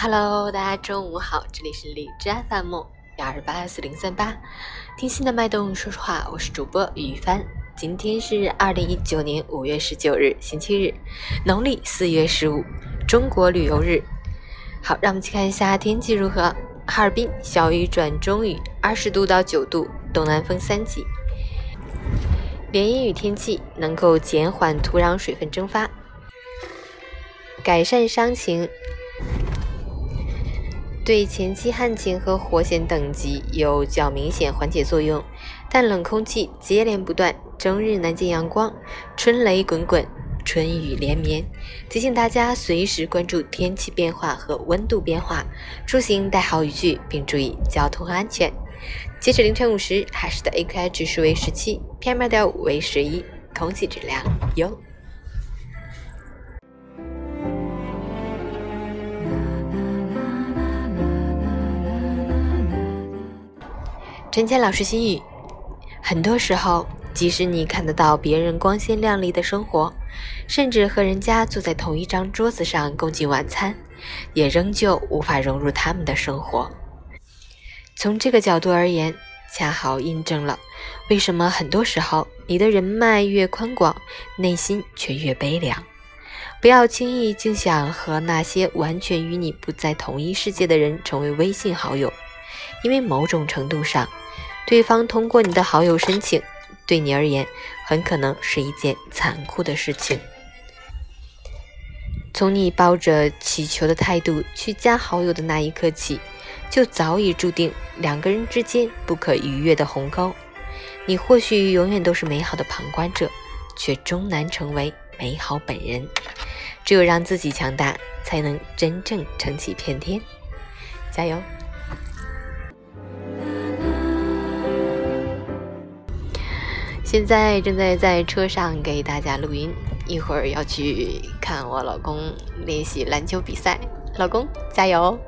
Hello，大家中午好，这里是荔枝 FM 幺二八四零三八，听心的脉动，说实话，我是主播于帆。今天是二零一九年五月十九日，星期日，农历四月十五，中国旅游日。好，让我们去看一下天气如何。哈尔滨小雨转中雨，二十度到九度，东南风三级。连阴雨天气能够减缓土壤水分蒸发，改善伤情。对前期旱情和火险等级有较明显缓解作用，但冷空气接连不断，终日难见阳光，春雷滚滚，春雨连绵，提醒大家随时关注天气变化和温度变化，出行带好雨具，并注意交通安全。截止凌晨五时，海市的 AQI 指数为十七，PM 二点五为十一，空气质量优。陈谦老师心语：很多时候，即使你看得到别人光鲜亮丽的生活，甚至和人家坐在同一张桌子上共进晚餐，也仍旧无法融入他们的生活。从这个角度而言，恰好印证了为什么很多时候你的人脉越宽广，内心却越悲凉。不要轻易竟想和那些完全与你不在同一世界的人成为微信好友，因为某种程度上。对方通过你的好友申请，对你而言很可能是一件残酷的事情。从你抱着祈求的态度去加好友的那一刻起，就早已注定两个人之间不可逾越的鸿沟。你或许永远都是美好的旁观者，却终难成为美好本人。只有让自己强大，才能真正撑起一片天。加油！现在正在在车上给大家录音，一会儿要去看我老公练习篮球比赛，老公加油！